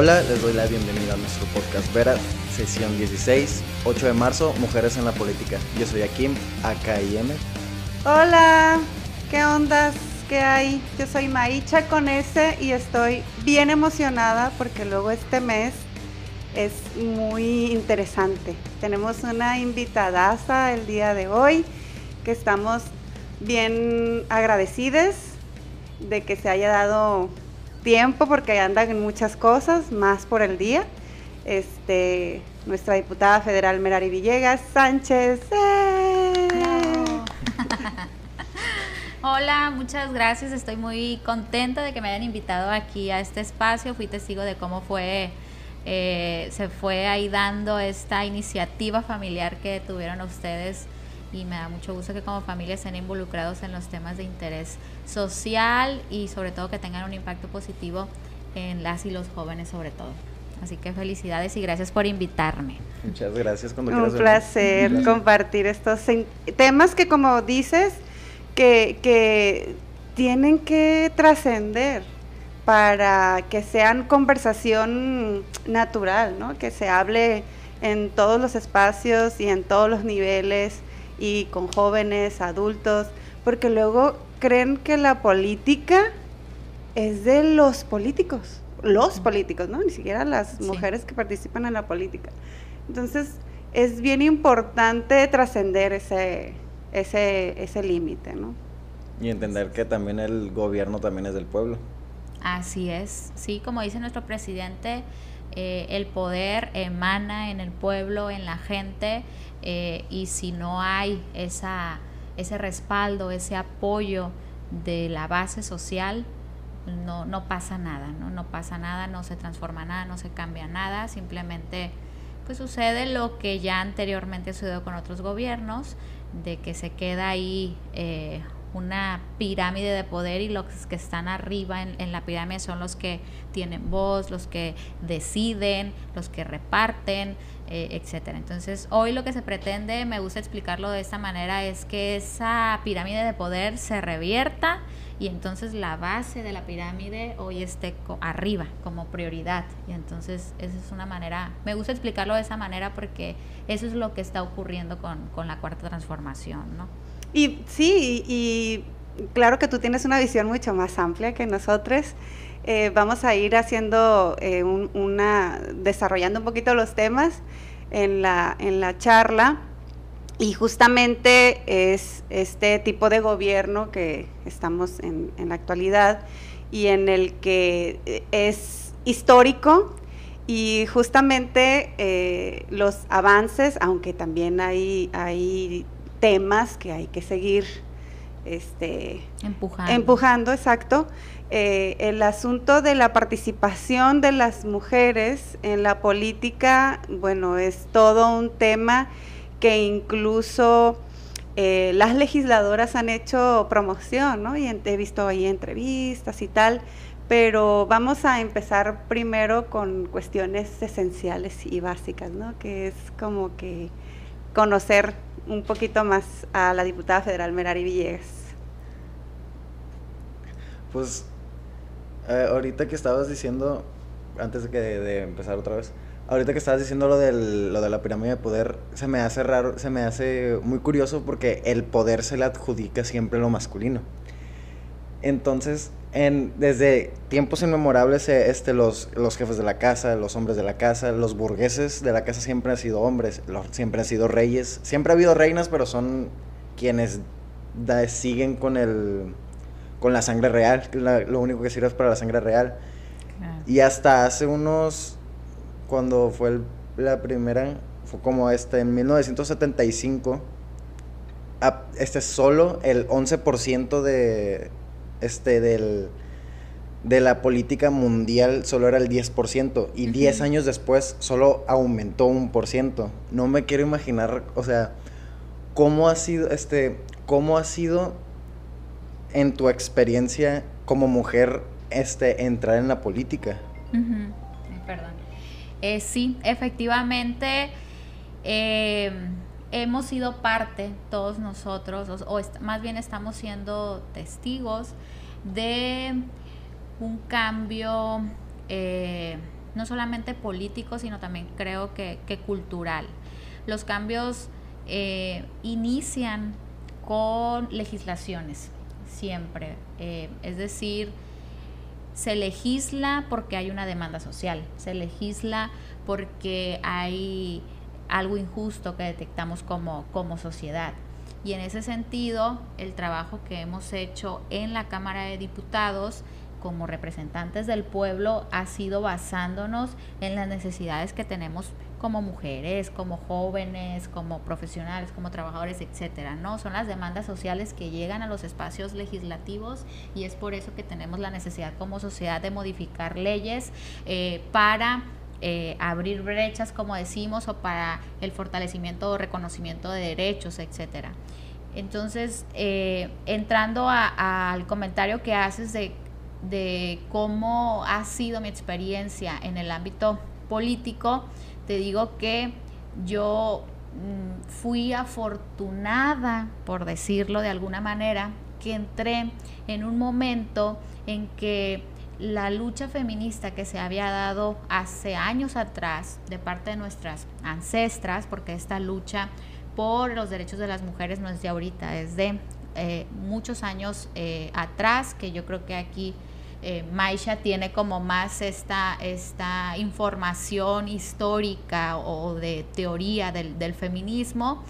Hola, les doy la bienvenida a nuestro podcast Vera, sesión 16, 8 de marzo, Mujeres en la Política. Yo soy Akim, AKIM. Hola, ¿qué ondas? ¿Qué hay? Yo soy Maicha con S y estoy bien emocionada porque luego este mes es muy interesante. Tenemos una invitadaza el día de hoy que estamos bien agradecidas de que se haya dado tiempo porque andan en muchas cosas, más por el día. Este, nuestra diputada federal Merari Villegas Sánchez. ¡eh! Hola, muchas gracias. Estoy muy contenta de que me hayan invitado aquí a este espacio. Fui testigo de cómo fue, eh, se fue ahí dando esta iniciativa familiar que tuvieron ustedes y me da mucho gusto que como familia estén involucrados en los temas de interés social y sobre todo que tengan un impacto positivo en las y los jóvenes sobre todo. Así que felicidades y gracias por invitarme. Muchas gracias cuando Un placer compartir estos temas que como dices, que, que tienen que trascender para que sean conversación natural, ¿no? que se hable en todos los espacios y en todos los niveles y con jóvenes, adultos, porque luego creen que la política es de los políticos, los políticos, ¿no? Ni siquiera las mujeres que participan en la política. Entonces, es bien importante trascender ese, ese, ese límite, ¿no? Y entender que también el gobierno también es del pueblo. Así es, sí, como dice nuestro presidente, eh, el poder emana en el pueblo, en la gente, eh, y si no hay esa, ese respaldo, ese apoyo de la base social, no, no pasa nada, ¿no? no pasa nada, no se transforma nada, no se cambia nada, simplemente pues sucede lo que ya anteriormente sucedió con otros gobiernos, de que se queda ahí eh, una pirámide de poder y los que están arriba en, en, la pirámide son los que tienen voz, los que deciden, los que reparten, eh, etcétera. Entonces, hoy lo que se pretende, me gusta explicarlo de esta manera, es que esa pirámide de poder se revierta y entonces la base de la pirámide hoy esté arriba como prioridad. Y entonces esa es una manera, me gusta explicarlo de esa manera porque eso es lo que está ocurriendo con, con la cuarta transformación, ¿no? Y sí, y, claro que tú tienes una visión mucho más amplia que nosotros. Eh, vamos a ir haciendo eh, una, desarrollando un poquito los temas en la, en la charla. Y justamente es este tipo de gobierno que estamos en, en la actualidad y en el que eh, es histórico y justamente eh, los avances, aunque también hay, hay temas que hay que seguir este, empujando. empujando, exacto, eh, el asunto de la participación de las mujeres en la política, bueno, es todo un tema que incluso eh, las legisladoras han hecho promoción, ¿no? Y he visto ahí entrevistas y tal, pero vamos a empezar primero con cuestiones esenciales y básicas, ¿no? Que es como que conocer un poquito más a la diputada federal Merari Villegas. Pues eh, ahorita que estabas diciendo, antes de, que, de empezar otra vez, ahorita que estabas diciendo lo, del, lo de la pirámide de poder, se me hace raro, se me hace muy curioso porque el poder se le adjudica siempre lo masculino. Entonces, en, desde tiempos inmemorables, eh, este, los, los jefes de la casa, los hombres de la casa, los burgueses de la casa siempre han sido hombres, los, siempre han sido reyes. Siempre ha habido reinas, pero son quienes da, siguen con el con la sangre real, la, lo único que sirve es para la sangre real. Claro. Y hasta hace unos, cuando fue el, la primera, fue como este, en 1975, a, este solo el 11% de, este, del, de la política mundial solo era el 10%, y uh -huh. 10 años después solo aumentó un por ciento. No me quiero imaginar, o sea, cómo ha sido, este, cómo ha sido en tu experiencia como mujer este, entrar en la política? Uh -huh. Perdón. Eh, sí, efectivamente eh, hemos sido parte, todos nosotros, o, más bien estamos siendo testigos de un cambio eh, no solamente político, sino también creo que, cultural. Los cambios eh, inician con legislaciones, siempre. Eh, es decir, se legisla porque hay una demanda social, se legisla porque hay algo injusto que detectamos como, como sociedad. Y en ese sentido, el trabajo que hemos hecho en la Cámara de Diputados como representantes del pueblo ha sido basándonos en las necesidades que tenemos como mujeres, como jóvenes, como profesionales, como trabajadores, etcétera, ¿no? Son las demandas sociales que llegan a los espacios legislativos y es por eso que tenemos la necesidad como sociedad de modificar leyes eh, para eh, abrir brechas, como decimos, o para el fortalecimiento o reconocimiento de derechos, etcétera. Entonces, eh, entrando al comentario que haces de de cómo ha sido mi experiencia en el ámbito político, te digo que yo mm, fui afortunada, por decirlo de alguna manera, que entré en un momento en que la lucha feminista que se había dado hace años atrás de parte de nuestras ancestras, porque esta lucha por los derechos de las mujeres no es de ahorita, es de eh, muchos años eh, atrás, que yo creo que aquí eh, Maisha tiene como más esta, esta información histórica o de teoría del, feminismo,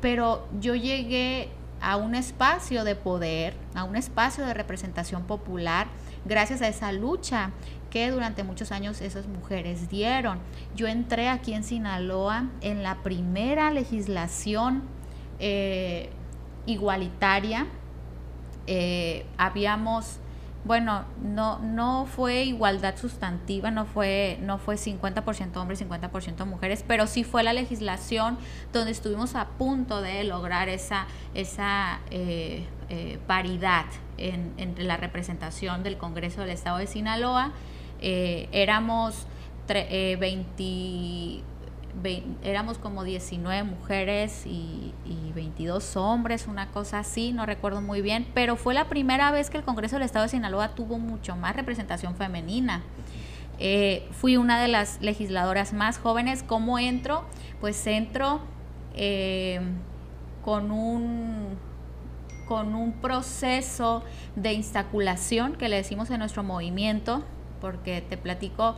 pero yo llegué a un espacio de poder, a un espacio de representación popular, gracias a esa lucha que durante muchos años esas mujeres dieron. Yo entré aquí en Sinaloa en la primera legislación eh, igualitaria. habíamos bueno, no, no fue igualdad sustantiva, no fue, no fue 50% hombres, 50% mujeres, pero sí fue la legislación donde estuvimos a punto de lograr esa, esa eh, eh, paridad entre la representación del Congreso del Estado de Sinaloa. Eh, éramos 20, éramos como 19 mujeres y, 22 hombres, una cosa así, no recuerdo muy bien, pero fue la primera vez que el Congreso del Estado de Sinaloa tuvo mucho más representación femenina. Eh, fui una de las legisladoras más jóvenes. ¿Cómo entro? Pues entro eh, con un con un proceso de instaculación que le decimos en nuestro movimiento, porque te platico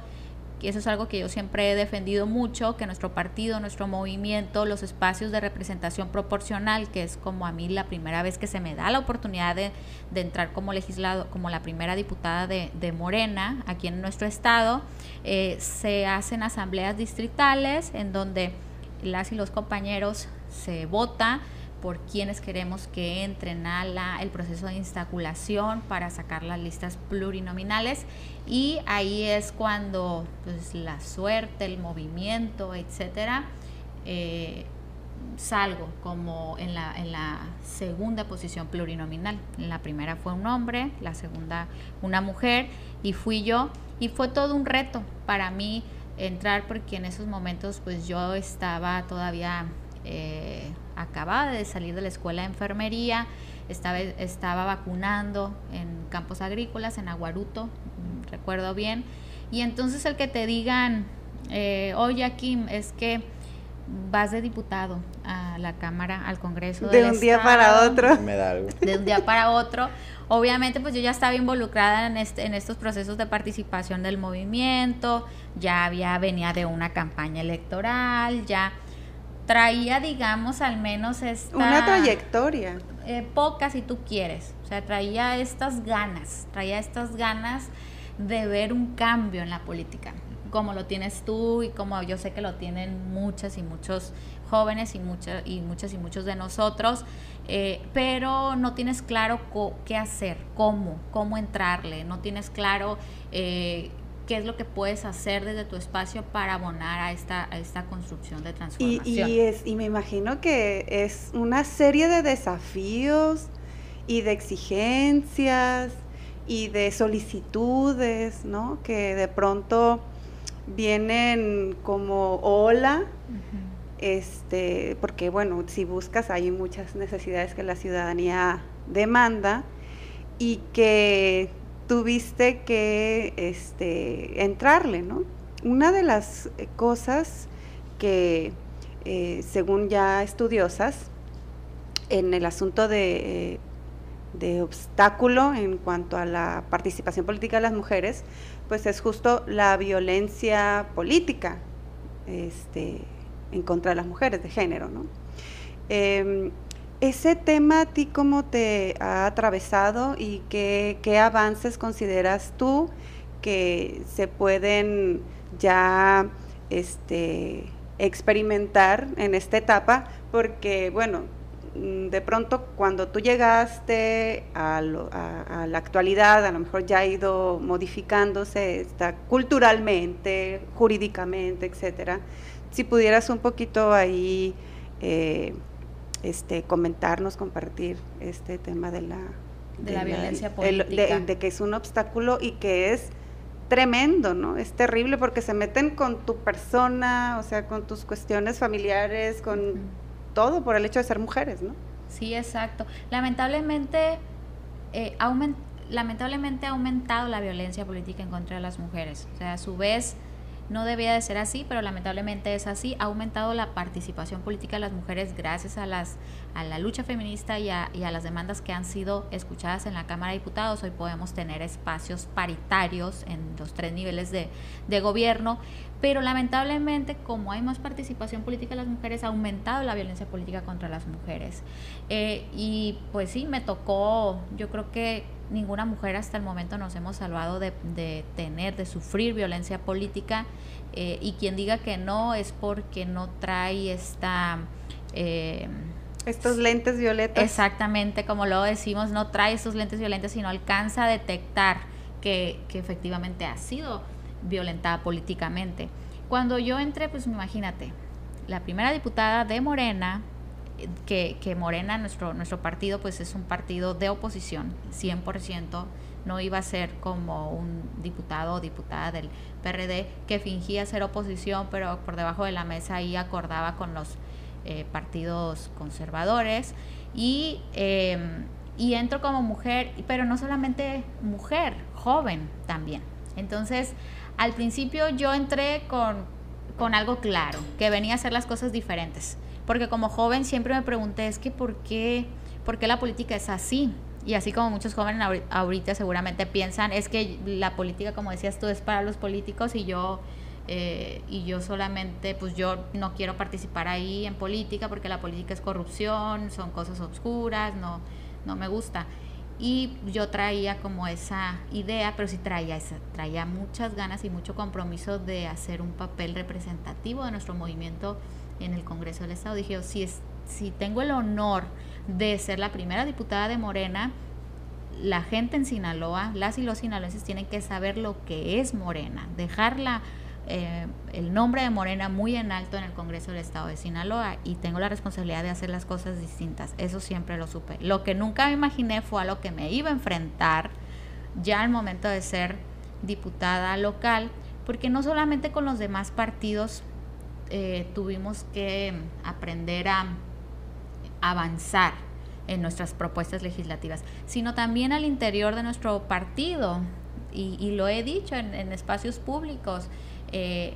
y eso es algo que yo siempre he defendido mucho, que nuestro partido, nuestro movimiento, los espacios de representación proporcional, que es como a mí la primera vez que se me da la oportunidad de, entrar como legislado, como la primera diputada de, Morena aquí en nuestro estado, eh, se hacen asambleas distritales en donde las y los compañeros se vota por quienes queremos que entren a la, el proceso de instaculación para sacar las listas plurinominales y ahí es cuando pues, la suerte, el movimiento, etcétera, eh, salgo como en la, en la segunda posición plurinominal. La primera fue un hombre, la segunda una mujer y fui yo y fue todo un reto para mí entrar porque en esos momentos pues yo estaba todavía eh, acababa de salir de la escuela de enfermería, estaba, estaba vacunando en campos agrícolas, en Aguaruto, mm, recuerdo bien. Y entonces el que te digan, eh, oye Kim, es que vas de diputado a la Cámara, al Congreso. De un día para otro. Me da algo. De un día para otro. Obviamente, pues yo ya estaba involucrada en, este, en estos procesos de participación del movimiento, ya había, venía de una campaña electoral, ya traía, digamos, al menos esta... Una trayectoria. Eh, poca si tú quieres. O sea, traía estas ganas, traía estas ganas de ver un cambio en la política, como lo tienes tú y como yo sé que lo tienen muchas y muchos jóvenes y, muchas y muchas y muchos de nosotros, eh, pero no tienes claro qué hacer, cómo, cómo entrarle, no tienes claro eh, qué es lo que puedes hacer desde tu espacio para abonar a esta, a esta construcción de transformación. Y, es, y me imagino que es una serie de desafíos y de exigencias y de solicitudes, ¿no? Que de pronto vienen como ola, este, porque bueno, si buscas hay muchas necesidades que la ciudadanía demanda y que tuviste que este, entrarle, ¿no? una de las cosas que, según ya estudiosas, en el asunto de, de obstáculo en cuanto a la participación política de las mujeres, pues es justo la violencia política este, en contra de las mujeres de género, ¿no? Em, ese tema a ti cómo te ha atravesado y qué, avances consideras tú que se pueden ya este, experimentar en esta etapa, porque bueno, Mm, de pronto cuando tú llegaste a, la actualidad, a lo mejor ya ha ido modificándose está culturalmente, jurídicamente, etcétera. Si pudieras un poquito ahí eh, este, comentarnos, compartir este tema de la, de, la, violencia política. de, que es un obstáculo y que es tremendo, ¿no? Es terrible porque se meten con tu persona, o sea, con tus cuestiones familiares, con todo por el hecho de ser mujeres, ¿no? Sí, exacto. Lamentablemente, eh, lamentablemente ha aumentado la violencia política en contra de las mujeres. O sea, a su vez, no debía de ser así, pero lamentablemente es así. Ha aumentado la participación política de las mujeres gracias a, las, a la lucha feminista y a, y a las demandas que han sido escuchadas en la Cámara de Diputados. Hoy podemos tener espacios paritarios en los tres niveles de, gobierno, pero lamentablemente, como hay más participación política de las mujeres, ha aumentado la violencia política contra las mujeres. Eh, y pues sí, me tocó, yo creo que ninguna mujer hasta el momento nos hemos salvado de, tener, de sufrir violencia política. Eh, y quien diga que no es porque no trae esta... Eh, estos lentes violetas. Exactamente, como lo decimos, no trae estos lentes violentos, sino alcanza a detectar que, que efectivamente ha sido violentada políticamente. Cuando yo entré, pues imagínate, la primera diputada de Morena, que, Morena, nuestro, nuestro partido, pues es un partido de oposición, 100%, no iba a ser como un diputado o diputada del PRD que fingía ser oposición, pero por debajo de la mesa ahí acordaba con los eh, partidos conservadores. Y, em, y entro como mujer, pero no solamente mujer, joven también. Entonces, al principio yo entré con, algo claro, que venía a hacer las cosas diferentes. Porque como joven siempre me pregunté, es que ¿por qué, por qué la política es así? Y así como muchos jóvenes ahorita seguramente piensan, es que la política, como decías tú, es para los políticos y yo, eh, y yo solamente, pues yo no quiero participar ahí en política porque la política es corrupción, son cosas oscuras, no, no me gusta. Y yo traía como esa idea, pero sí traía, esa, traía muchas ganas y mucho compromiso de hacer un papel representativo de nuestro movimiento en el Congreso del Estado. Dije, si, es, si tengo el honor de ser la primera diputada de Morena, la gente en Sinaloa, las y los sinaloenses tienen que saber lo que es Morena, dejarla eh, el nombre de Morena muy en alto en el Congreso del Estado de Sinaloa y tengo la responsabilidad de hacer las cosas distintas. Eso siempre lo supe. Lo que nunca me imaginé fue a lo que me iba a enfrentar ya al momento de ser diputada local, porque no solamente con los demás partidos eh, tuvimos que aprender a avanzar en nuestras propuestas legislativas, sino también al interior de nuestro partido. Y, lo he dicho en espacios públicos, eh,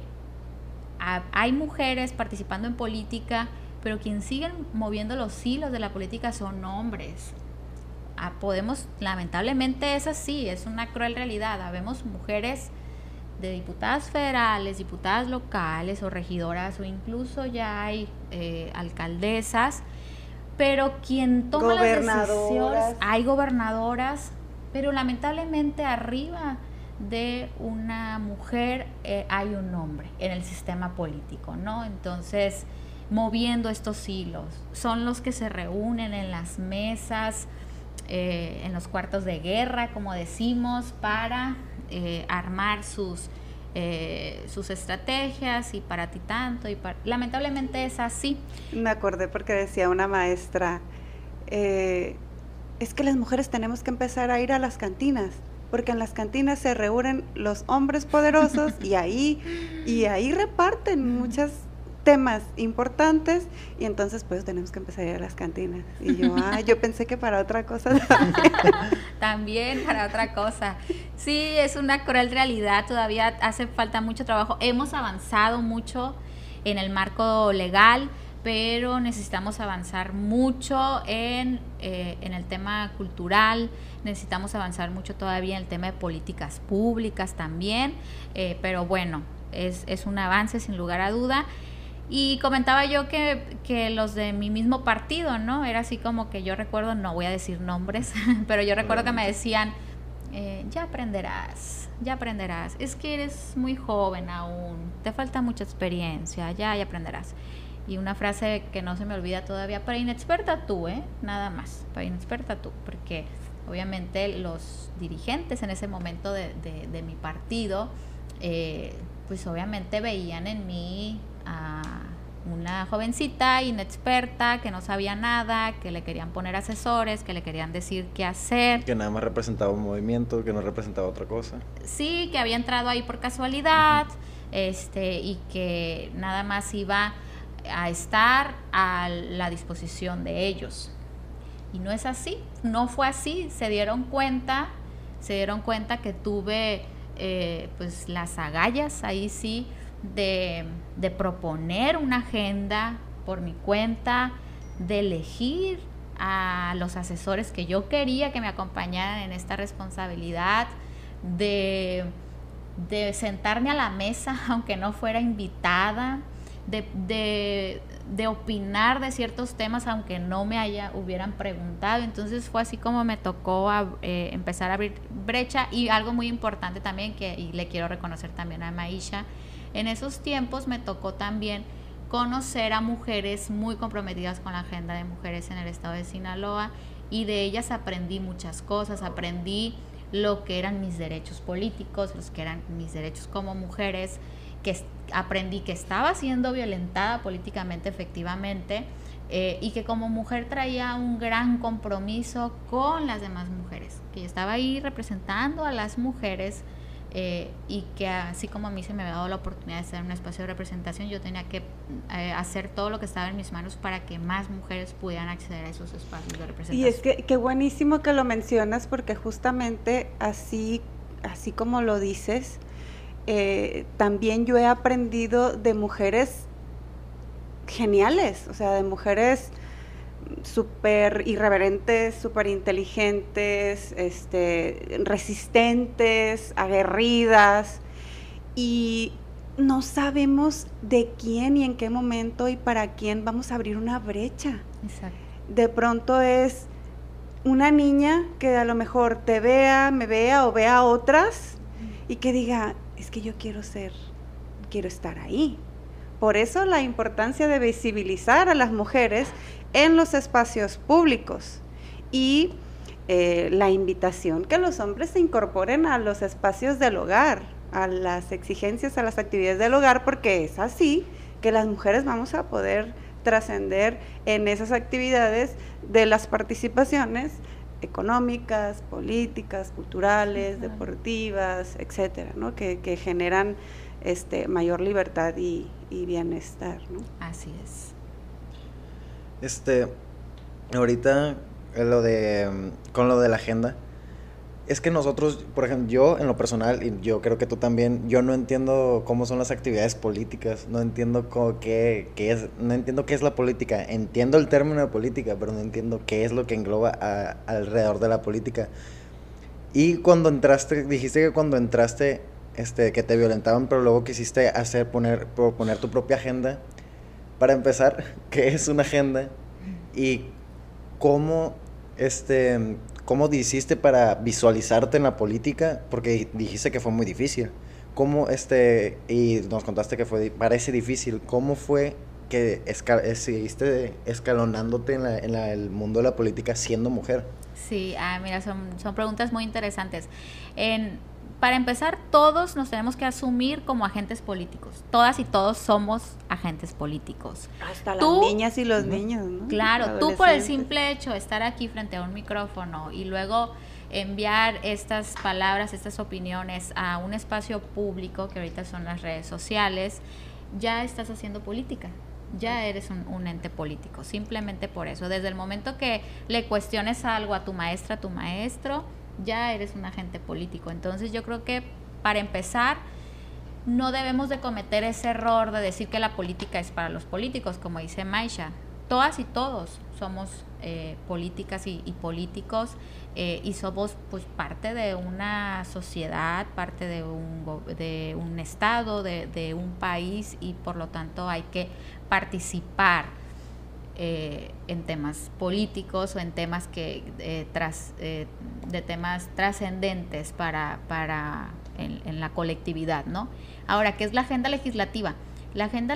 hay mujeres participando en política, pero quien siguen moviendo los hilos de la política son hombres. Ah, podemos, lamentablemente es así, es una cruel realidad. Habemos mujeres de diputadas federales, diputadas locales o regidoras o incluso ya hay eh, alcaldesas, pero quien toma las decisiones, hay gobernadoras, pero lamentablemente arriba de una mujer eh, hay un hombre en el sistema político, ¿no? Entonces, moviendo estos hilos, son los que se reúnen en las mesas, eh, en los cuartos de guerra, como decimos, para eh, armar sus, sus estrategias y para ti tanto. Y Lamentablemente es así. Me acordé porque decía una maestra, es que las mujeres tenemos que empezar a ir a las cantinas porque en las cantinas se reúnen los hombres poderosos y ahí, y ahí reparten muchas temas importantes y entonces pues tenemos que empezar a ir a las cantinas. Y yo, ah, yo pensé que para otra cosa también. también para otra cosa. Sí, es una cruel realidad, todavía hace falta mucho trabajo. Hemos avanzado mucho en el marco legal, pero necesitamos avanzar mucho en, eh, en el tema cultural, necesitamos avanzar mucho todavía en el tema de políticas públicas también, eh, pero bueno, es, es un avance sin lugar a duda. Y comentaba yo que, que, los de mi mismo partido, ¿no? Era así como que yo recuerdo, no voy a decir nombres, pero yo recuerdo que me decían, eh, ya aprenderás, ya aprenderás. Es que eres muy joven aún, te falta mucha experiencia, ya, ya aprenderás. Y una frase que no se me olvida todavía, para inexperta tú, ¿eh? Nada más, para inexperta tú, porque obviamente los dirigentes en ese momento de, de, de mi partido, eh, pues obviamente veían en mí a una jovencita inexperta que no sabía nada, que le querían poner asesores, que le querían decir qué hacer. Que nada más representaba un movimiento, que no representaba otra cosa. Sí, que había entrado ahí por casualidad, este, y que nada más iba a estar a la disposición de ellos. Y no es así, no fue así, se dieron cuenta, se dieron cuenta que tuve eh, pues las agallas ahí sí de, proponer una agenda por mi cuenta, de elegir a los asesores que yo quería que me acompañaran en esta responsabilidad, de, sentarme a la mesa aunque no fuera invitada, de, opinar de ciertos temas aunque no me haya, hubieran preguntado. Entonces fue así como me tocó eh, empezar a abrir brecha y algo muy importante también que y le quiero reconocer también a Maisha en esos tiempos me tocó también conocer a mujeres muy comprometidas con la agenda de mujeres en el estado de Sinaloa y de ellas aprendí muchas cosas, aprendí lo que eran mis derechos políticos, los que eran mis derechos como mujeres, que aprendí que estaba siendo violentada políticamente efectivamente eh, y que como mujer traía un gran compromiso con las demás mujeres, que yo estaba ahí representando a las mujeres eh, y que así como a mí se me había dado la oportunidad de estar en un espacio de representación, yo tenía que eh, hacer todo lo que estaba en mis manos para que más mujeres pudieran acceder a esos espacios de representación. Y es que qué buenísimo que lo mencionas porque justamente así, así como lo dices, eh, también yo he aprendido de mujeres geniales, o sea, de mujeres súper irreverentes, súper inteligentes, este, resistentes, aguerridas, y no sabemos de quién y en qué momento y para quién vamos a abrir una brecha. Exacto. De pronto es una niña que a lo mejor te vea, me vea o vea a otras y que diga, es que yo quiero ser, quiero estar ahí. Por eso la importancia de visibilizar a las mujeres en los espacios públicos y eh, la invitación que los hombres se incorporen a los espacios del hogar, a las exigencias, a las actividades del hogar, porque es así que las mujeres vamos a poder trascender en esas actividades de las participaciones económicas, políticas, culturales, deportivas, etcétera, ¿no? que, que generan este, mayor libertad y, y bienestar. ¿no? Así es. Este, ahorita eh, lo de con lo de la agenda es que nosotros, por ejemplo, yo en lo personal y yo creo que tú también, yo no entiendo cómo son las actividades políticas, no entiendo cómo, qué, qué es, no entiendo qué es la política, entiendo el término de política, pero no entiendo qué es lo que engloba a, alrededor de la política. Y cuando entraste, dijiste que cuando entraste, este, que te violentaban, pero luego quisiste hacer, poner, proponer tu propia agenda para empezar, ¿qué es una agenda? Y cómo, este, cómo hiciste para visualizarte en la política, porque dijiste que fue muy difícil. ¿Cómo, este, y nos contaste que fue, parece difícil, ¿cómo fue que escal seguiste escalonándote en, la, en la, el mundo de la política siendo mujer? Sí, ah, mira, son, son preguntas muy interesantes. Para empezar, todos nos tenemos que asumir como agentes políticos. Todas y todos somos agentes políticos. Hasta tú, las niñas y los niños, ¿no? Claro, tú por el simple hecho de estar aquí frente a un micrófono y luego enviar estas palabras, estas opiniones a un espacio público, que ahorita son las redes sociales, ya estás haciendo política, ya eres un, un, ente político, simplemente por eso. Desde el momento que le cuestiones algo a tu maestra, a tu maestro, ya eres un agente político. Entonces yo creo que para empezar, no debemos de cometer ese error de decir que la política es para los políticos, como dice Maisha. Todas y todos somos eh, políticas y, políticos eh, y somos pues parte de una sociedad, parte de un, de un estado, de, un país y por lo tanto hay que participar eh, en temas políticos o en temas que tras, de temas trascendentes para, para en, la colectividad, ¿no? Ahora, ¿qué es la agenda legislativa? La agenda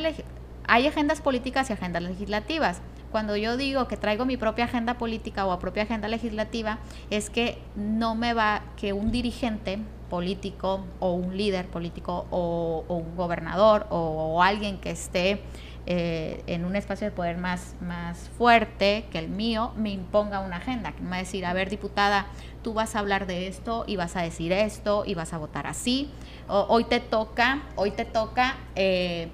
hay agendas políticas y agendas legislativas. Cuando yo digo que traigo mi propia agenda política o propia agenda legislativa, es que no me va que un dirigente político o un líder político o, un gobernador o alguien que esté eh, en un espacio de poder más, más fuerte que el mío, me imponga una agenda, que me va a decir, a ver, diputada, tú vas a hablar de esto y vas a decir esto y vas a votar así. hoy te toca, hoy te toca eh,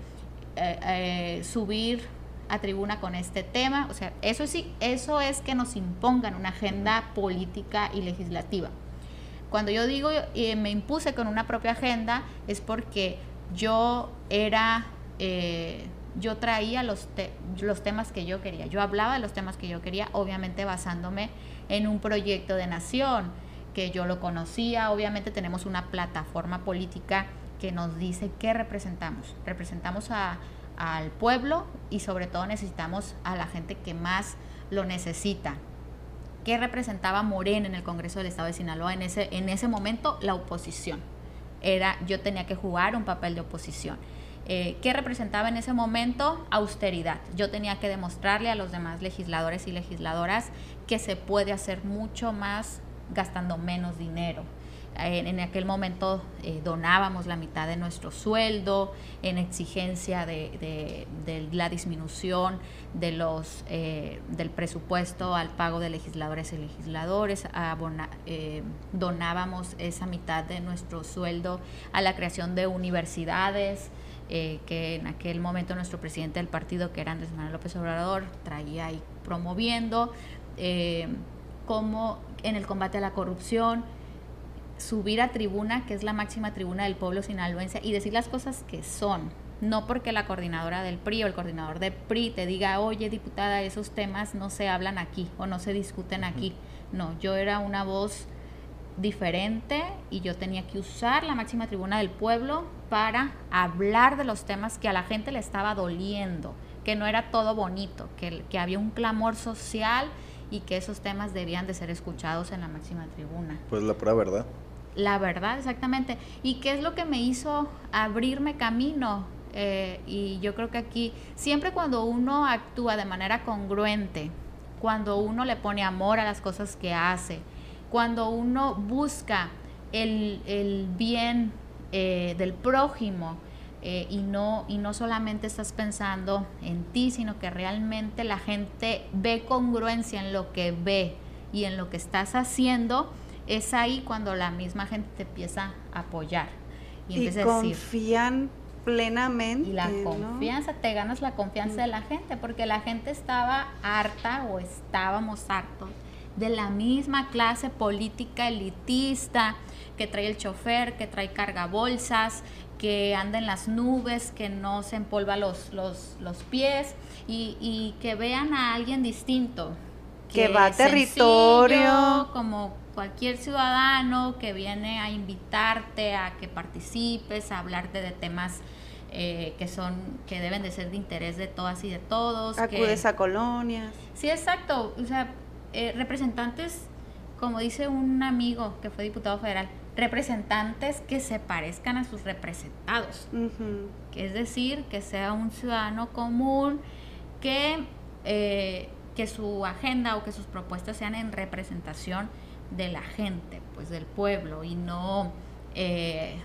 eh, subir a tribuna con este tema. O sea, eso sí, eso es que nos impongan una agenda política y legislativa. Cuando yo digo me impuse con una propia agenda es porque yo era yo traía los, los temas que yo quería. Yo hablaba de los temas que yo quería, obviamente basándome en un proyecto de nación, que yo lo conocía. Obviamente tenemos una plataforma política que nos dice qué representamos. Representamos al pueblo y sobre todo necesitamos a la gente que más lo necesita. ¿Qué representaba Morena en el Congreso del Estado de Sinaloa? En ese, en ese momento, la oposición. Era, yo tenía que jugar un papel de oposición. Eh, ¿Qué representaba en ese momento? Austeridad. Yo tenía que demostrarle a los demás legisladores y legisladoras que se puede hacer mucho más gastando menos dinero. En, aquel momento eh, donábamos la mitad de nuestro sueldo en exigencia de, la disminución eh, del presupuesto al pago de legisladores y legisladores, donábamos esa mitad de nuestro sueldo a la creación de universidades, eh, que en aquel momento nuestro presidente del partido, que era Andrés Manuel López Obrador, traía ahí promoviendo, eh, como en el combate a la corrupción, subir a tribuna, que es la máxima tribuna del pueblo sinaloense, y decir las cosas que son. No porque la coordinadora del PRI o el coordinador del PRI te diga, oye diputada, esos temas no se hablan aquí o no se discuten aquí. No, yo era una voz diferente y yo tenía que usar la máxima tribuna del pueblo para hablar de los temas que a la gente le estaba doliendo, que no era todo bonito, que, que había un clamor social y que esos temas debían de ser escuchados en la máxima tribuna. Pues la pura verdad. La verdad, exactamente. ¿Y qué es lo que me hizo abrirme camino? Eh, y yo creo que aquí, siempre cuando uno actúa de manera congruente, cuando uno le pone amor a las cosas que hace, cuando uno busca el, bien eh, del prójimo eh, y, no, y no solamente estás pensando en ti, sino que realmente la gente ve congruencia en lo que ve y en lo que estás haciendo, es ahí cuando la misma gente te empieza a apoyar. Y, confían plenamente. Y la confianza, te ganas la confianza de la gente, porque la gente estaba harta o estábamos hartos de la misma clase política elitista que trae el chofer, que trae cargabolsas, que anda en las nubes, que no se empolva los, los, los pies y, que vean a alguien distinto. Que, va a territorio. Como cualquier ciudadano que viene a invitarte a que participes, a hablarte de temas eh, que son que deben de ser de interés de todas y de todos. Acudes a colonias. Sí, exacto. O sea, eh, representantes, como dice un amigo que fue diputado federal, representantes que se parezcan a sus representados. Que es decir, que sea un ciudadano común que, eh, que su agenda o que sus propuestas sean en representación de la gente, pues del pueblo y no... Eh,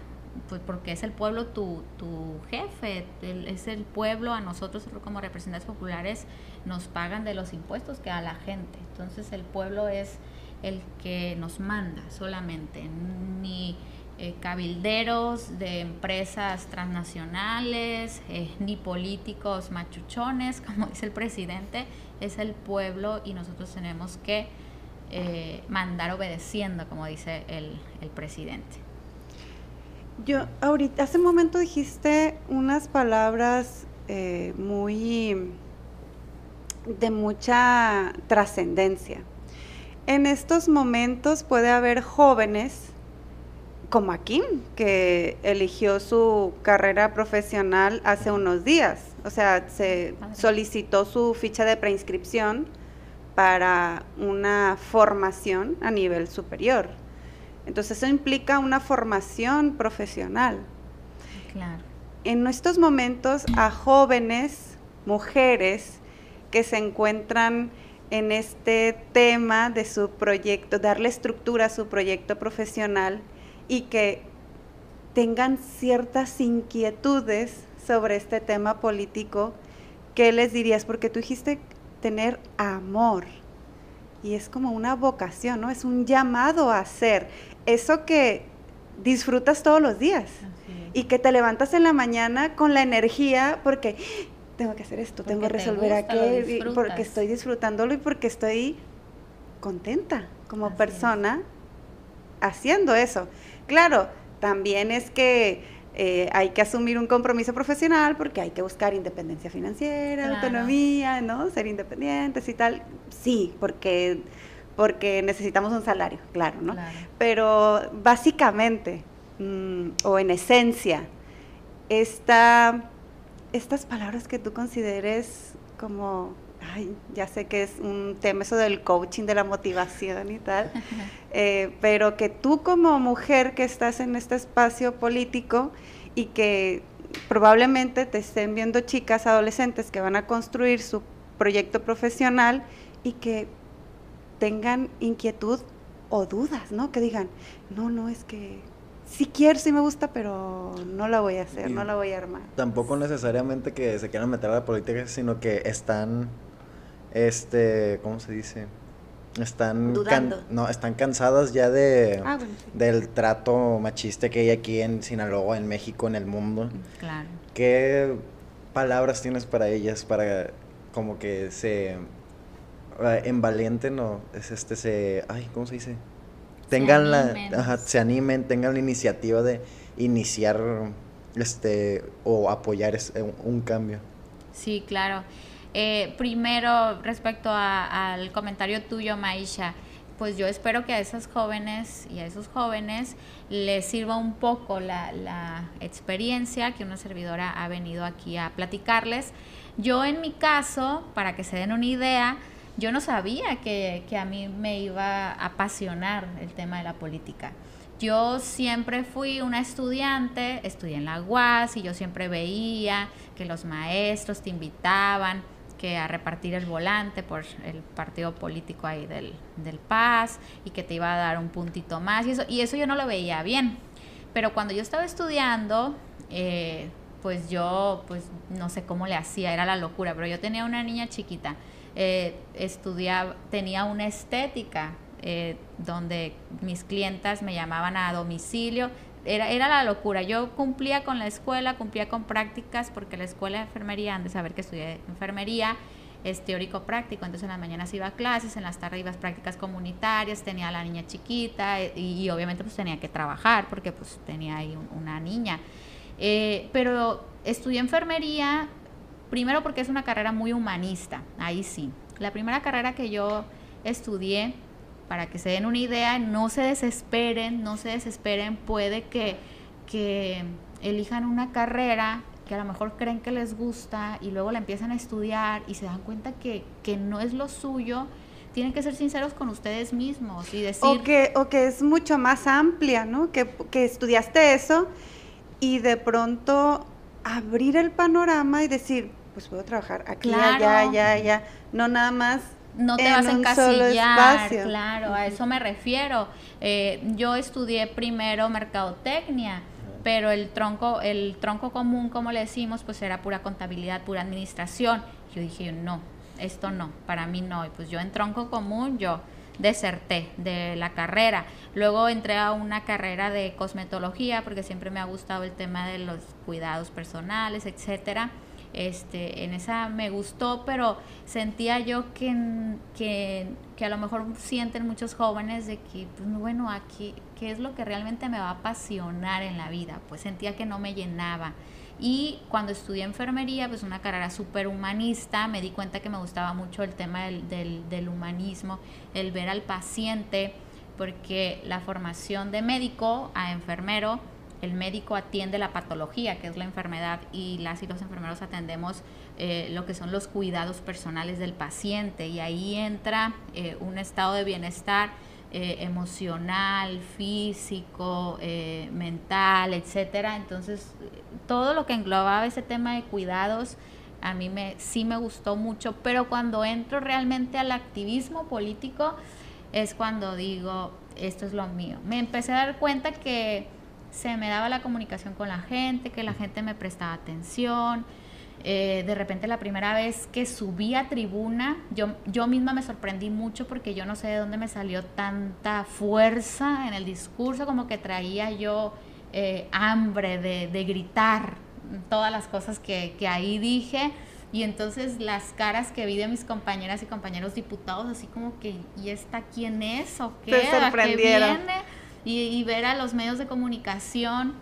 pues porque es el pueblo tu, tu jefe, es el pueblo, a nosotros como representantes populares nos pagan de los impuestos que a la gente. Entonces el pueblo es el que nos manda solamente, ni eh, cabilderos de empresas transnacionales, eh, ni políticos machuchones, como dice el presidente, es el pueblo y nosotros tenemos que eh, mandar obedeciendo, como dice el, el presidente. Yo, ahorita, hace un momento dijiste unas palabras muy de mucha trascendencia. En estos momentos puede haber jóvenes como Akim, que eligió su carrera profesional hace unos días. O sea, se solicitó su ficha de preinscripción para una formación a nivel superior. Entonces eso implica una formación profesional. Claro. En estos momentos a jóvenes, mujeres que se encuentran en este tema de su proyecto, darle estructura a su proyecto profesional, y que tengan ciertas inquietudes sobre este tema político, ¿qué les dirías? Porque tú dijiste tener amor y es como una vocación, ¿no? Es un llamado a hacer eso que disfrutas todos los días y que te levantas en la mañana con la energía porque tengo que hacer esto, tengo que resolver aquello, porque estoy disfrutándolo y porque estoy contenta como persona haciendo eso. Claro, también es que eh, hay que asumir un compromiso profesional porque hay que buscar independencia financiera, autonomía, ¿no? Ser independientes y tal. Sí, porque, porque necesitamos un salario, claro, ¿no? Pero básicamente, mm, o en esencia, esta, estas palabras que tú consideres como ay, ya sé que es un tema eso del coaching, de la motivación y tal, eh, pero que tú como mujer que estás en este espacio político y que probablemente te estén viendo chicas, adolescentes que van a construir su proyecto profesional y que tengan inquietud o dudas, ¿no? Que digan, no, no, es que sí quiero, sí me gusta, pero no la voy a hacer, no la voy a armar. Tampoco necesariamente que se quieran meter a la política, sino que están este, ¿cómo se dice? Están no, están cansadas ya de ah, del trato machista que hay aquí en Sinaloa, en México, en el mundo. Claro. ¿Qué palabras tienes para ellas para como que se uh, envalienten o es este se ay, ¿cómo se dice? Tengan la ajá, se animen, tengan la iniciativa de iniciar este o apoyar un cambio. Sí, claro. Eh, primero, respecto al comentario tuyo, Maisha, pues yo espero que a esas jóvenes y a esos jóvenes les sirva un poco la, experiencia que una servidora ha venido aquí a platicarles. Yo en mi caso, para que se den una idea, yo no sabía que, que a mí me iba a apasionar el tema de la política. Yo siempre fui una estudiante, estudié en la UAS y yo siempre veía que los maestros te invitaban que a repartir el volante por el partido político ahí del, del Paz y que te iba a dar un puntito más y eso, y eso yo no lo veía bien. Pero cuando yo estaba estudiando, eh, pues yo, pues no sé cómo le hacía, era la locura, pero yo tenía una niña chiquita, eh, estudiaba, tenía una estética eh, donde mis clientas me llamaban a domicilio, era, era la locura. Yo cumplía con la escuela, cumplía con prácticas, porque la escuela de enfermería, han de saber que estudié enfermería, es teórico práctico, entonces en las mañanas iba a clases, en las tardes iba a prácticas comunitarias, tenía a la niña chiquita eh, y, obviamente pues tenía que trabajar porque pues tenía ahí una niña. Eh, pero estudié enfermería, primero porque es una carrera muy humanista, ahí sí. La primera carrera que yo estudié para que se den una idea, no se desesperen, no se desesperen, puede que, que elijan una carrera que a lo mejor creen que les gusta y luego la empiezan a estudiar y se dan cuenta que, que no es lo suyo, tienen que ser sinceros con ustedes mismos y decir... O que, o que es mucho más amplia, ¿no? Que, que estudiaste eso y de pronto abrir el panorama y decir, pues puedo trabajar aquí, allá, allá, allá, no nada más no te vas a encasillar, claro, a eso me refiero. Eh, yo estudié primero mercadotecnia, pero el tronco, el tronco común, como le decimos, pues era pura contabilidad, pura administración. Yo dije, no, esto no, para mí no. Y pues yo en tronco común, yo deserté de la carrera. Luego entré a una carrera de cosmetología porque siempre me ha gustado el tema de los cuidados personales, etcétera. Este, en esa me gustó, pero sentía yo que, que, que, a lo mejor sienten muchos jóvenes de que, pues bueno, aquí, ¿qué es lo que realmente me va a apasionar en la vida? Pues sentía que no me llenaba. Y cuando estudié enfermería, pues una carrera súper humanista, me di cuenta que me gustaba mucho el tema del, del, del humanismo, el ver al paciente, porque la formación de médico a enfermero, el médico atiende la patología, que es la enfermedad, y las y los enfermeros atendemos eh, lo que son los cuidados personales del paciente, y ahí entra eh, un estado de bienestar eh, emocional, físico, mental, etcétera. Entonces, todo lo que englobaba ese tema de cuidados, a mí me, sí me gustó mucho, pero cuando entro realmente al activismo político, es cuando digo, esto es lo mío. Me empecé a dar cuenta que se me daba la comunicación con la gente, que la gente me prestaba atención. Eh, de repente la primera vez que subí a tribuna, yo, yo misma me sorprendí mucho porque yo no sé de dónde me salió tanta fuerza en el discurso, como que traía yo eh, hambre de, de, gritar todas las cosas que, que, ahí dije. Y entonces las caras que vi de mis compañeras y compañeros diputados, así como que, ¿y esta quién es o qué? Te sorprendieron. viene? Y, ver a los medios de comunicación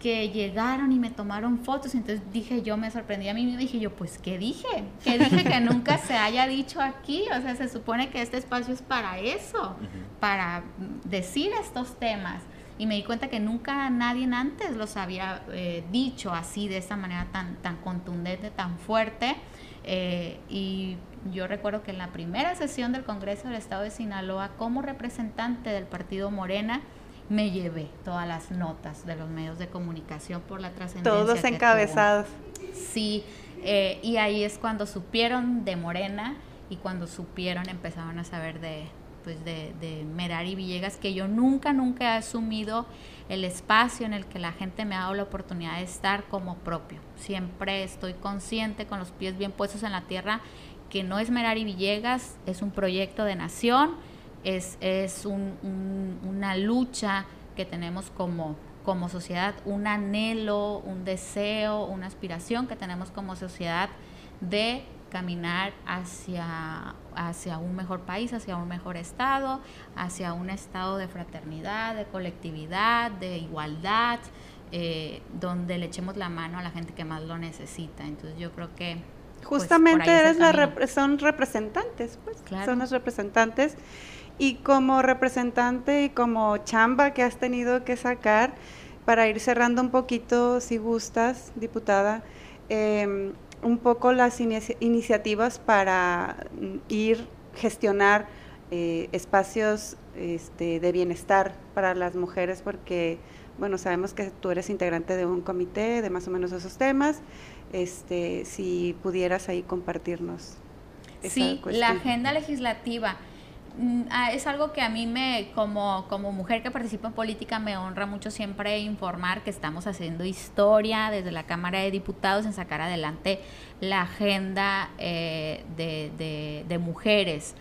que llegaron y me tomaron fotos, entonces dije yo, me sorprendí a mí misma, dije yo, pues, ¿qué dije? ¿Qué dije que nunca se haya dicho aquí? O sea, se supone que este espacio es para eso, para decir estos temas. Y me di cuenta que nunca nadie antes los había eh, dicho así, de esta manera tan, tan contundente, tan fuerte. Eh, y yo recuerdo que en la primera sesión del Congreso del Estado de Sinaloa, como representante del partido Morena, me llevé todas las notas de los medios de comunicación por la trascendencia. Todos encabezados. Sí, eh, y ahí es cuando supieron de Morena y cuando supieron empezaron a saber de, pues de, de Merari Villegas, que yo nunca, nunca he asumido el espacio en el que la gente me ha dado la oportunidad de estar como propio. Siempre estoy consciente, con los pies bien puestos en la tierra, que no es Merari Villegas, es un proyecto de nación es, es un, una lucha que tenemos como, como sociedad, un anhelo, un deseo, una aspiración que tenemos como sociedad de caminar hacia, hacia un mejor país, hacia un mejor estado, hacia un estado de fraternidad, de colectividad, de igualdad, eh, donde le echemos la mano a la gente que más lo necesita. Entonces yo creo que... Pues, Justamente eres la son representantes, pues, son los representantes y como representante y como chamba que has tenido que sacar, para ir cerrando un poquito, si gustas, diputada, em, un poco las iniciativas para ir gestionar eh, espacios este, de bienestar para las mujeres, porque, bueno, sabemos que tú eres integrante de un comité de más o menos esos temas. Este, si pudieras ahí compartirnos. sí, la agenda legislativa Mm, es algo que a mí me, como, como mujer que participa en política, me honra mucho siempre informar que estamos haciendo historia desde la Cámara de Diputados en sacar adelante la agenda eh, de, de, mujeres.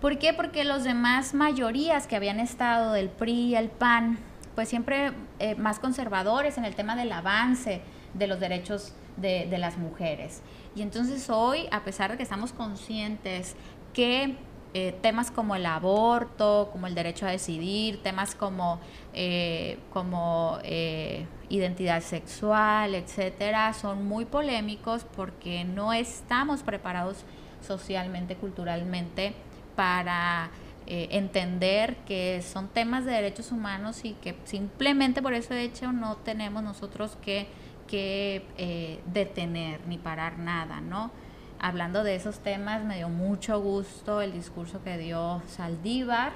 ¿Por qué? Porque los demás mayorías que habían estado del PRI el PAN, pues siempre eh, más conservadores en el tema del avance de los derechos de, de las mujeres. Y entonces hoy, a pesar de que estamos conscientes que eh, temas como el aborto, como el derecho a decidir, temas como, eh, como eh, identidad sexual, etcétera, son muy polémicos porque no estamos preparados socialmente, culturalmente, para entender que son temas de derechos humanos y que simplemente por ese hecho no tenemos nosotros que, que detener ni parar nada, ¿no? Hablando de esos temas, me dio mucho gusto el discurso que dio Saldívar,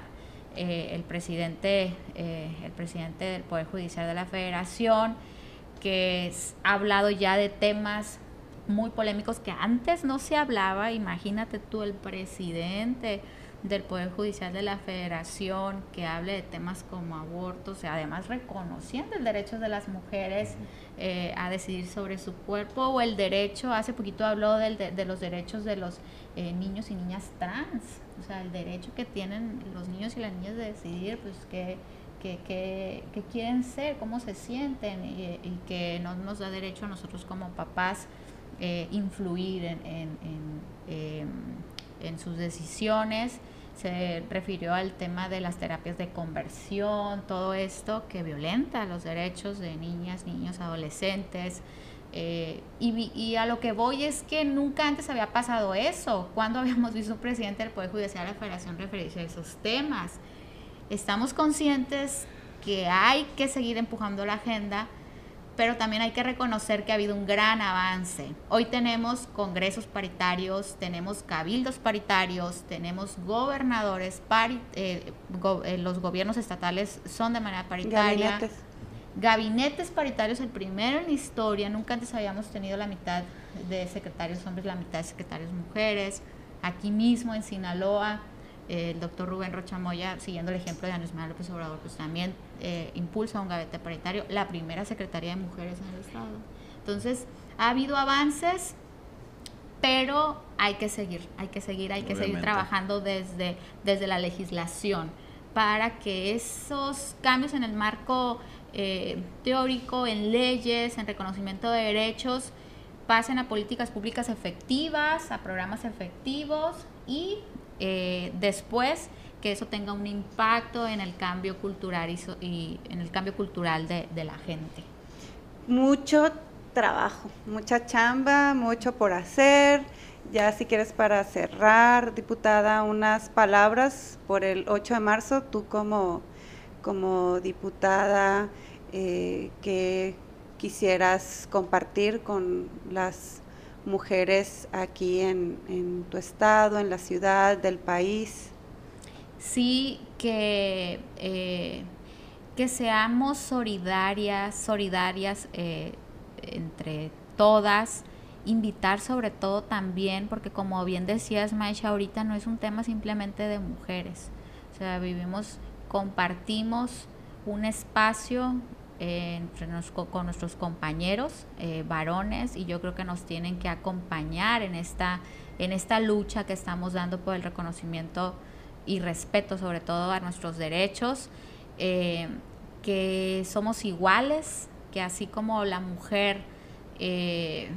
eh, el, presidente, eh, el presidente del Poder Judicial de la Federación, que ha hablado ya de temas muy polémicos que antes no se hablaba. Imagínate tú, el presidente del Poder Judicial de la Federación que hable de temas como abortos, además reconociendo el derecho de las mujeres eh, a decidir sobre su cuerpo o el derecho, hace poquito habló del, de, los derechos de los eh, niños y niñas trans, o sea, el derecho que tienen los niños y las niñas de decidir pues qué, que, quieren ser, cómo se sienten y, que no nos da derecho a nosotros como papás eh, influir en, en, em, en, sus decisiones. Se refirió al tema de las terapias de conversión, todo esto que violenta los derechos de niñas, niños, adolescentes. Eh, y, y, a lo que voy es que nunca antes había pasado eso. Cuando habíamos visto un presidente del Poder Judicial de la Federación referirse a esos temas. Estamos conscientes que hay que seguir empujando la agenda, pero también hay que reconocer que ha habido un gran avance. Hoy tenemos congresos paritarios, tenemos cabildos paritarios, tenemos gobernadores, eh, eh, los gobiernos estatales son de manera paritaria. Gabinetes. Gabinetes paritarios, el primero en la historia, nunca antes habíamos tenido la mitad de secretarios hombres, la mitad de secretarios mujeres. Aquí mismo en Sinaloa el doctor Rubén Rochamoya, siguiendo el ejemplo de Andrés Manuel López Obrador, pues también eh, impulsa un gabinete paritario, la primera Secretaría de Mujeres en el Estado. Entonces, ha habido avances, pero hay que seguir, hay que seguir, hay que seguir trabajando desde, desde la legislación para que esos cambios en el marco eh, teórico, en leyes, en reconocimiento de derechos, pasen a políticas públicas efectivas, a programas efectivos y eh, después que eso tenga un impacto en el cambio cultural y, en el cambio cultural de, la gente. Mucho trabajo, mucha chamba, mucho por hacer. Ya si quieres para cerrar, diputada, unas palabras por el 8 de marzo, tú como, como diputada eh, que quisieras compartir con las mujeres aquí en, tu estado, en la ciudad, del país? Sí, que, eh, que seamos solidarias, solidarias eh, entre todas, invitar sobre todo también, porque como bien decías, Maisha, ahorita no es un tema simplemente de mujeres, o sea, vivimos, compartimos un espacio entre con nuestros compañeros eh, varones y yo creo que nos tienen que acompañar en esta, en esta lucha que estamos dando por el reconocimiento y respeto sobre todo a nuestros derechos, eh, que somos iguales, que así como la mujer eh,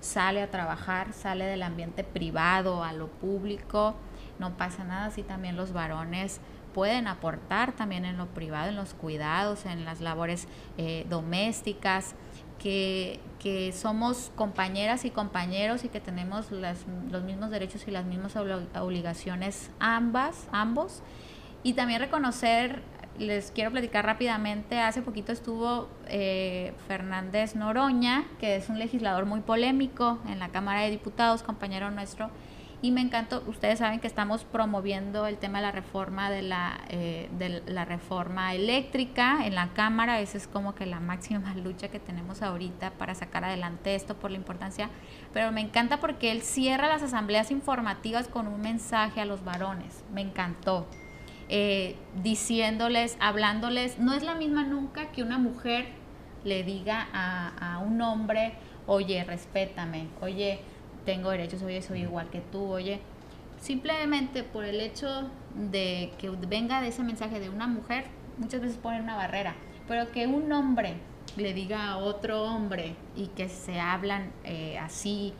sale a trabajar, sale del ambiente privado a lo público, no pasa nada, así también los varones pueden aportar también en lo privado, en los cuidados, en las labores eh, domésticas, que, que, somos compañeras y compañeros y que tenemos los mismos derechos y las mismas obligaciones ambas, ambos. Y también reconocer, les quiero platicar rápidamente, hace poquito estuvo eh, Fernández Noroña, que es un legislador muy polémico en la Cámara de Diputados, compañero nuestro, y me encantó, ustedes saben que estamos promoviendo el tema de la reforma de la, eh, de la reforma eléctrica en la Cámara, esa es como que la máxima lucha que tenemos ahorita para sacar adelante esto por la importancia, pero me encanta porque él cierra las asambleas informativas con un mensaje a los varones, me encantó. Eh, diciéndoles, hablándoles, no es la misma nunca que una mujer le diga a, a un hombre, oye, respétame, oye, tengo derechos, oye, soy igual que tú, oye. Simplemente por el hecho de que venga de ese mensaje de una mujer, muchas veces ponen una barrera, pero que un hombre le diga a otro hombre y que se hablan eh, así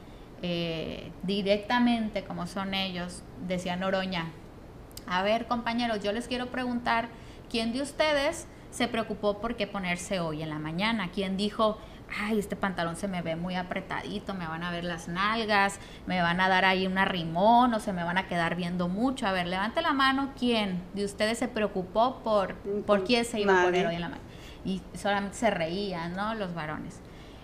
eh, directamente como son ellos, decía Noroña. A ver, compañeros, yo les quiero preguntar, ¿quién de ustedes se preocupó por qué ponerse hoy en la mañana? ¿Quién dijo, ay, este pantalón se me ve muy apretadito, me van a ver las nalgas, me van a dar ahí un arrimón o se me van a quedar viendo mucho. A ver, levante la mano, ¿quién de ustedes se preocupó por, por quién se iba a poner hoy en la mano? Y solamente se reían, ¿no? Los varones.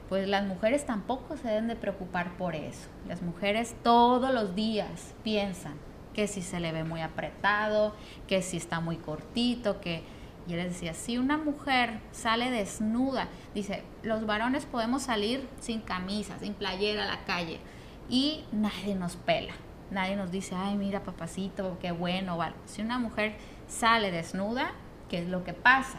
Pues las mujeres tampoco se deben de preocupar por eso. Las mujeres todos los días piensan que si se le ve muy apretado, que si está muy cortito, que y él decía, si una mujer sale desnuda, dice, los varones podemos salir sin camisa, sin playera a la calle y nadie nos pela. nadie nos dice, ay, mira, papacito, qué bueno. O Si una mujer sale desnuda, ¿qué es lo que pasa?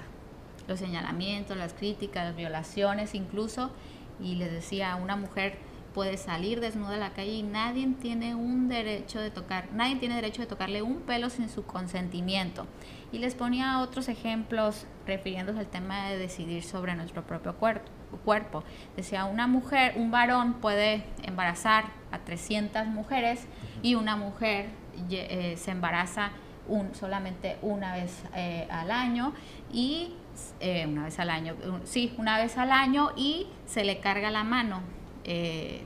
Los señalamientos, las críticas, las violaciones incluso. Y les decía, una mujer puede salir desnuda a la calle y nadie tiene un derecho de tocar, nadie tiene derecho de tocarle un pelo sin su consentimiento. Y les ponía otros ejemplos refiriéndose al tema de decidir sobre nuestro propio cuerpo. cuerpo. Decía, una mujer, un varón puede embarazar a 300 mujeres y una mujer eh, se embaraza un, solamente una vez eh, al año y eh, una vez al año, sí, una vez al año y se le carga la mano eh,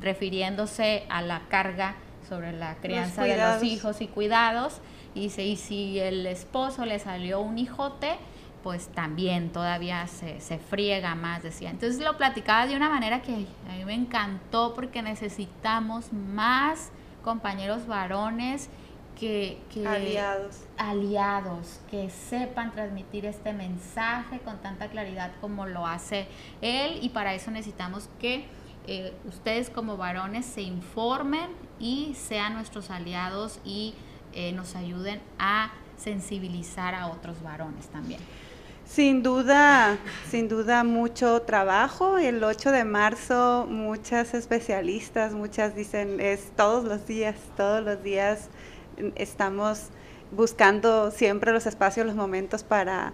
refiriéndose a la carga sobre la crianza de los hijos y cuidados. Y dice, y si el esposo le salió un hijote, pues también todavía se, se, friega más, decía. Entonces lo platicaba de una manera que a mí me encantó porque necesitamos más compañeros varones que, que, aliados. aliados, que sepan transmitir este mensaje con tanta claridad como lo hace él y para eso necesitamos que eh, ustedes como varones se informen y sean nuestros aliados y eh, nos ayuden a sensibilizar a otros varones también. Sin duda, sin duda mucho trabajo. El 8 de marzo muchas especialistas, muchas dicen es todos los días, todos los días estamos buscando siempre los espacios, los momentos para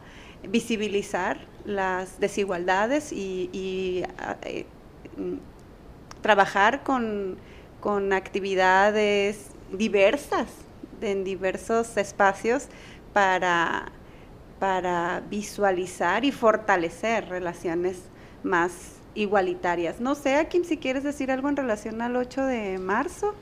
visibilizar las desigualdades y, eh, trabajar con, actividades diversas en diversos espacios para, para visualizar y fortalecer relaciones más igualitarias. No sé, a quién si quieres decir algo en relación al 8 de marzo.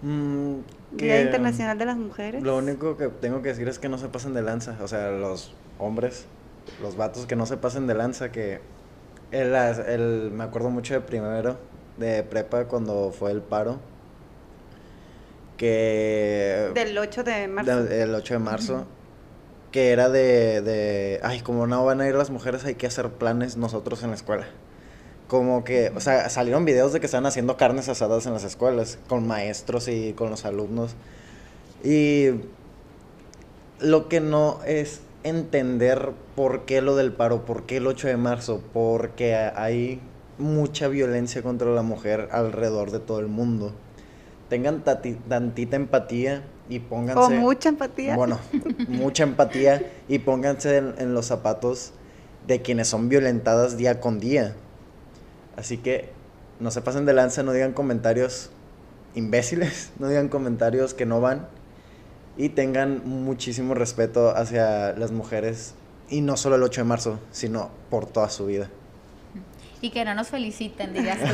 Mm, Día Internacional de las Mujeres. Lo único que tengo que decir es que no se pasen de lanza. O sea, los hombres, los vatos que no se pasen de lanza, que el, el, me acuerdo mucho de primero, de prepa cuando fue el paro. Que... Del 8 de marzo. el 8 de marzo. Que era de, de, ay, como no van a ir las mujeres, hay que hacer planes nosotros en la escuela. Como que, o sea, salieron videos de que están haciendo carnes asadas en las escuelas, con maestros y con los alumnos. Y lo que no es entender por qué lo del paro, por qué el 8 de marzo, porque hay mucha violencia contra la mujer alrededor de todo el mundo. Tengan tantita empatía y pónganse... O mucha empatía. Bueno, mucha empatía y pónganse en, los zapatos de quienes son violentadas día con día. Así que no se pasen de lanza, no digan comentarios imbéciles, no digan comentarios que no van y tengan muchísimo respeto hacia las mujeres y no solo el 8 de marzo, sino por toda su vida. Y que no nos feliciten, digas tú.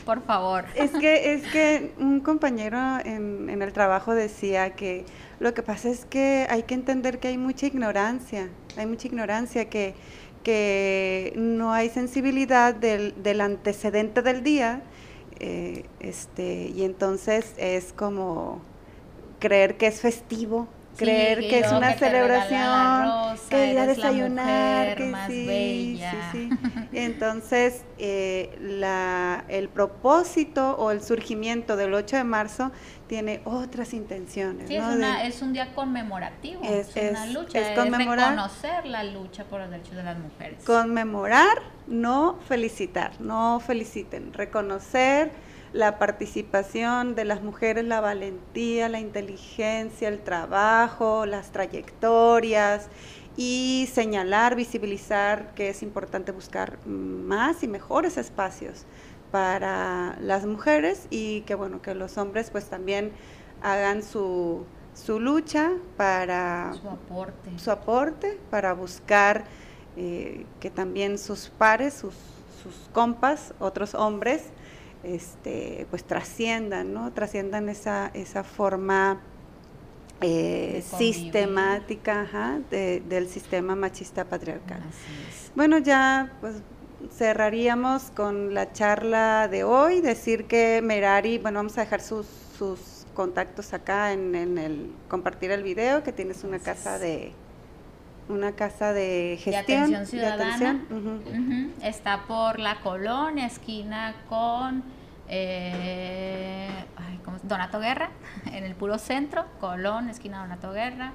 Por favor. Es que, es que un compañero en, en el trabajo decía que lo que pasa es que hay que entender que hay mucha ignorancia, hay mucha ignorancia que, que no hay sensibilidad del, del antecedente del día, eh, este, y entonces es como creer que es festivo creer que, es una celebración, que ir a desayunar, que sí, sí, sí. Entonces, eh, la, el propósito o el surgimiento del 8 de marzo tiene otras intenciones. Sí, es, un día conmemorativo, es, una lucha, es, conmemorar, reconocer la lucha por los derechos de las mujeres. Conmemorar, no felicitar, no feliciten, reconocer la participación de las mujeres, la valentía, la inteligencia, el trabajo, las trayectorias y señalar, visibilizar que es importante buscar más y mejores espacios para las mujeres y que bueno, que los hombres pues también hagan su, su lucha para su aporte, su aporte para buscar eh, que también sus pares, sus, sus compas, otros hombres, este, pues trasciendan, ¿no? Trasciendan esa, esa forma eh, sistemática del sistema machista patriarcal. Bueno, ya pues cerraríamos con la charla de hoy, decir que Merari, bueno, vamos a dejar sus, sus contactos acá en, el compartir el video, que tienes una casa de una casa de gestión. De atención ciudadana. Está por la colonia, esquina con eh, Donato Guerra, en el puro centro, Colón, esquina Donato Guerra,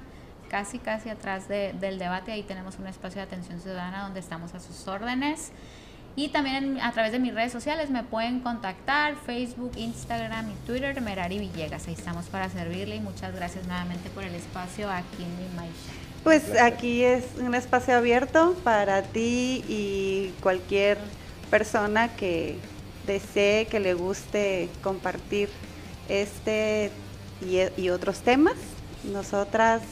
casi, casi atrás del debate. Ahí tenemos un espacio de atención ciudadana donde estamos a sus órdenes. Y también a través de mis redes sociales me pueden contactar, Facebook, Instagram y Twitter, Merari Villegas. Ahí estamos para servirle y muchas gracias nuevamente por el espacio aquí en mi Pues aquí es un espacio abierto para ti y cualquier persona que desee, que le guste compartir este y, y otros temas. Nosotras,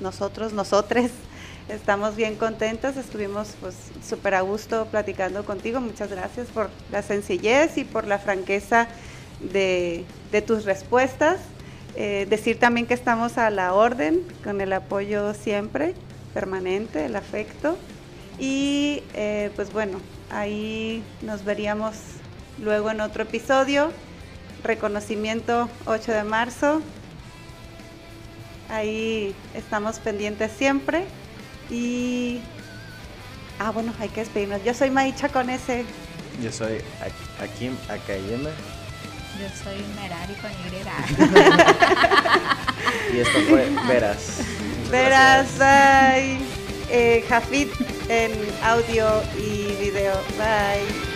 nosotros, nosotres Estamos bien contentas, estuvimos pues súper a gusto platicando contigo. Muchas gracias por la sencillez y por la franqueza de, tus respuestas. Eh, decir también que estamos a la orden, con el apoyo siempre, permanente, el afecto. Y eh, pues bueno, ahí nos veríamos luego en otro episodio. Reconocimiento 8 de marzo. Ahí estamos pendientes siempre. Y. Ah, bueno, hay que despedirnos. Yo soy Maicha con ese. Yo soy Akim Akayeme. Yo soy Merari con Y. y esto fue Veras. Veras, bye. Eh, Jafit en audio y video. Bye.